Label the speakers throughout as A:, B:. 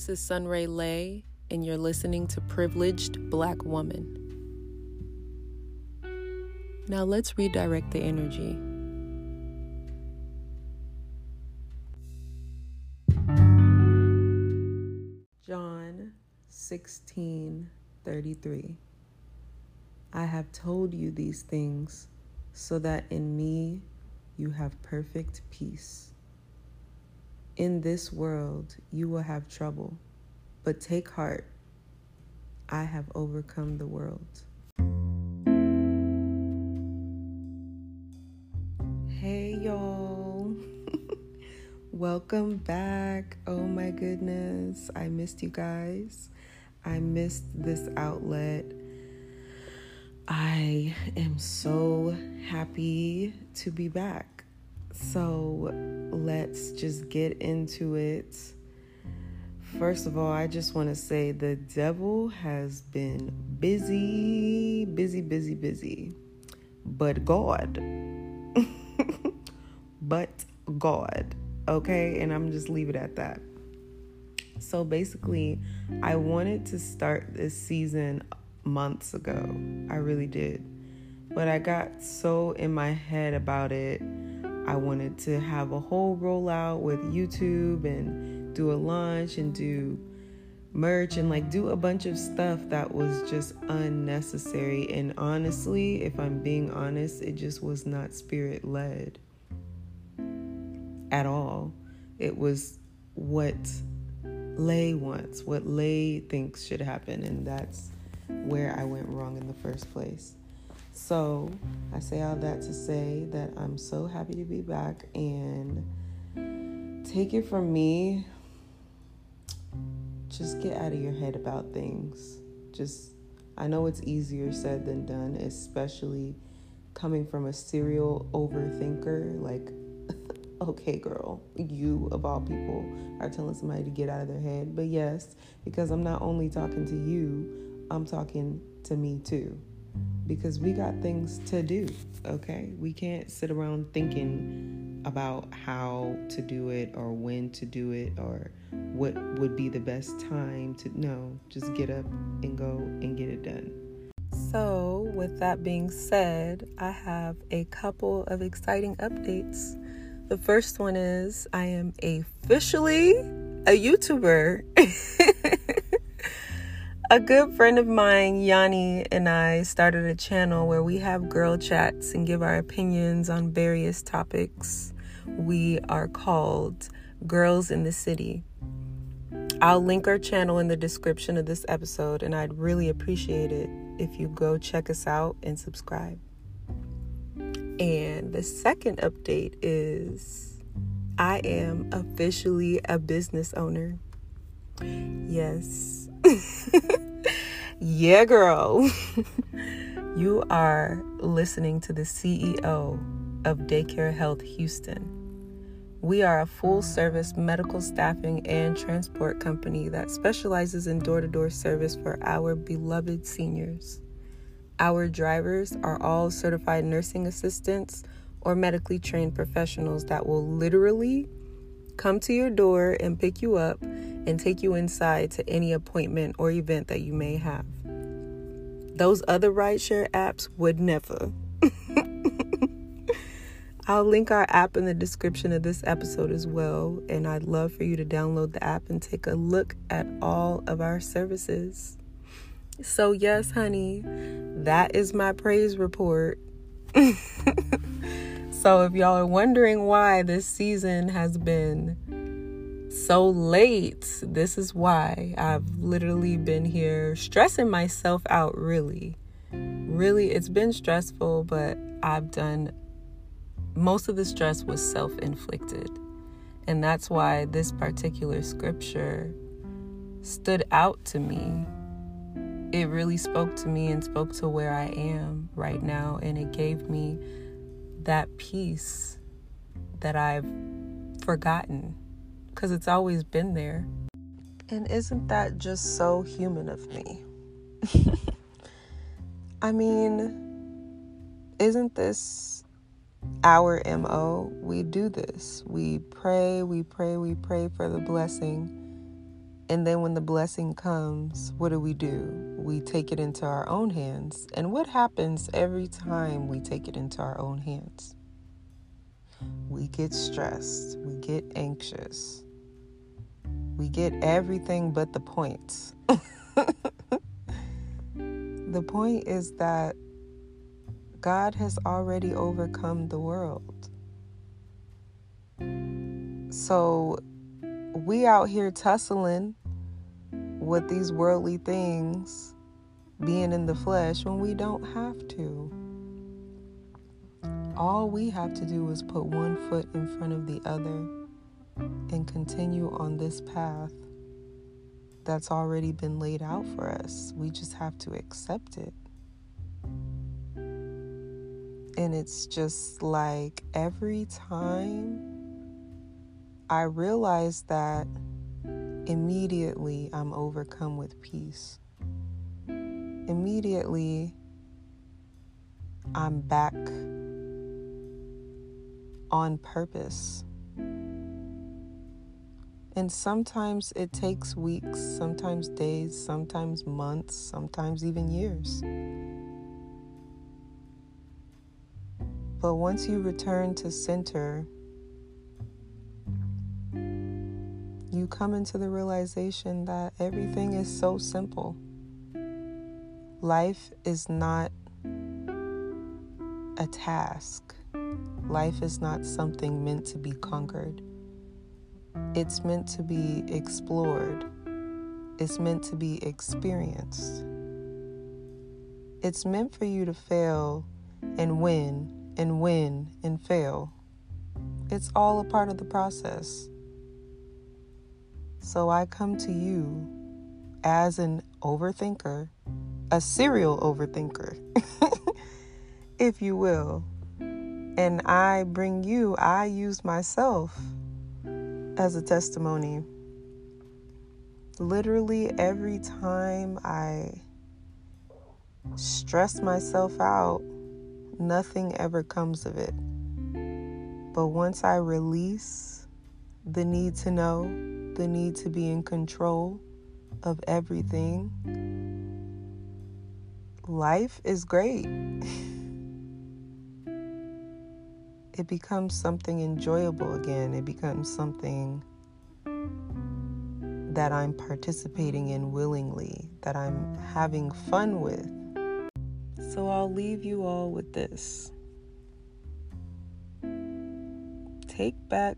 A: This is Sunray Lay, and you're listening to Privileged Black Woman. Now let's redirect the energy. John 16:33 I have told you these things so that in me you have perfect peace. In this world you will have trouble, but take heart. I have overcome the world. Hey, y'all. Welcome back. Oh my goodness. I missed you guys. I missed this outlet. I am so happy to be back. So let's just get into it. First of all, I just want to say the devil has been busy, busy, busy, busy. But God, but God, okay? And I'm just leave it at that. So basically, I wanted to start this season months ago. I really did. But I got so in my head about it. I wanted to have a whole rollout with YouTube and do a launch and do merch and like do a bunch of stuff that was just unnecessary. And honestly, if I'm being honest, it just was not spirit led at all. It was what Lay wants, what Lay thinks should happen, and that's where I went wrong in the first place. So I say all that to say that I'm so happy to be back and take it from me. Just get out of your head about things. Just, I know it's easier said than done, especially coming from a serial overthinker. Like, okay, girl, you of all people are telling somebody to get out of their head. But yes, because I'm not only talking to you, I'm talking to me too. Because we got things to do, okay? We can't sit around thinking about how to do it or when to do it or what would be the best time to. No, just get up and go and get it done. So, with that being said, I have a couple of exciting updates. The first one is I am officially a YouTuber. a good friend of mine, Yanni, and I started a channel where we have girl chats and give our opinions on various topics. We are called Girls in the City. I'll link our channel in the description of this episode, and I'd really appreciate it if you go check us out and subscribe. And the second update is I am officially a business owner. Yes. yeah, girl. you are listening to the CEO of Daycare Health Houston. We are a full service medical staffing and transport company that specializes in door to door service for our beloved seniors. Our drivers are all certified nursing assistants or medically trained professionals that will literally come to your door and pick you up and take you inside to any appointment or event that you may have. Those other rideshare apps would never. I'll link our app in the description of this episode as well, and I'd love for you to download the app and take a look at all of our services. So, yes, honey, that is my praise report. so, if y'all are wondering why this season has been so late, this is why. I've literally been here stressing myself out, really. Really, it's been stressful, but I've done most of the stress was self inflicted. And that's why this particular scripture stood out to me it really spoke to me and spoke to where I am right now. And it gave me that peace that I've forgotten because it's always been there. And isn't that just so human of me? I mean, isn't this our MO? We do this. We pray, we pray, we pray for the blessing And then when the blessing comes, what do we do? We take it into our own hands. And what happens every time we take it into our own hands? We get stressed, we get anxious, we get everything but the points. the point is that God has already overcome the world. So we out here tussling with these worldly things being in the flesh when we don't have to. All we have to do is put one foot in front of the other and continue on this path that's already been laid out for us. We just have to accept it. And it's just like every time I realize that immediately I'm overcome with peace. Immediately I'm back on purpose. And sometimes it takes weeks, sometimes days, sometimes months, sometimes even years. But once you return to center, you come into the realization that everything is so simple. Life is not a task, life is not something meant to be conquered. It's meant to be explored, it's meant to be experienced. It's meant for you to fail and win and win and fail. It's all a part of the process. So I come to you as an overthinker, a serial overthinker, if you will. And I bring you, I use myself as a testimony. Literally, every time I stress myself out, nothing ever comes of it. But once I release the need to know, the need to be in control of everything, life is great. it becomes something enjoyable again. It becomes something that I'm participating in willingly, that I'm having fun with. So I'll leave you all with this. Take back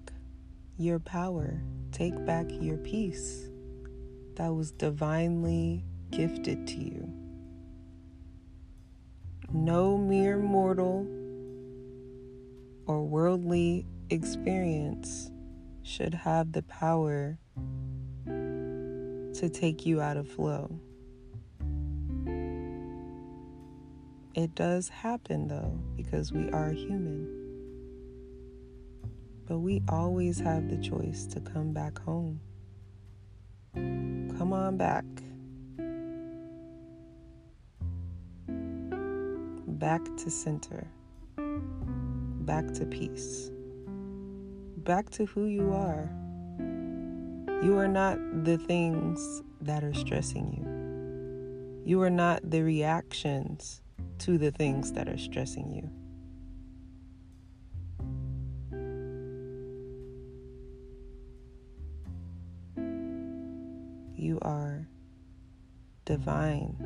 A: your power, take back your peace that was divinely gifted to you. No mere mortal or worldly experience should have the power to take you out of flow. It does happen though, because we are human. But we always have the choice to come back home. Come on back. Back to center. Back to peace. Back to who you are. You are not the things that are stressing you. You are not the reactions to the things that are stressing you. You are divine.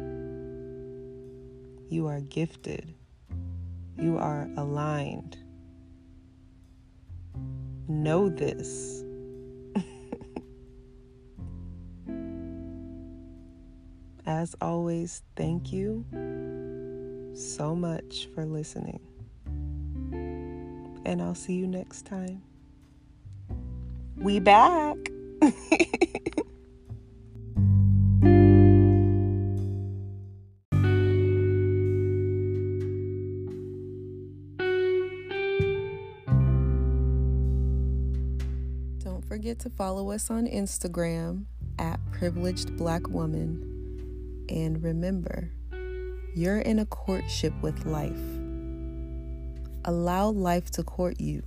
A: You are gifted. You are aligned. Know this. As always, thank you so much for listening. And I'll see you next time. We back. Forget to follow us on Instagram at privileged black woman. And remember, you're in a courtship with life. Allow life to court you.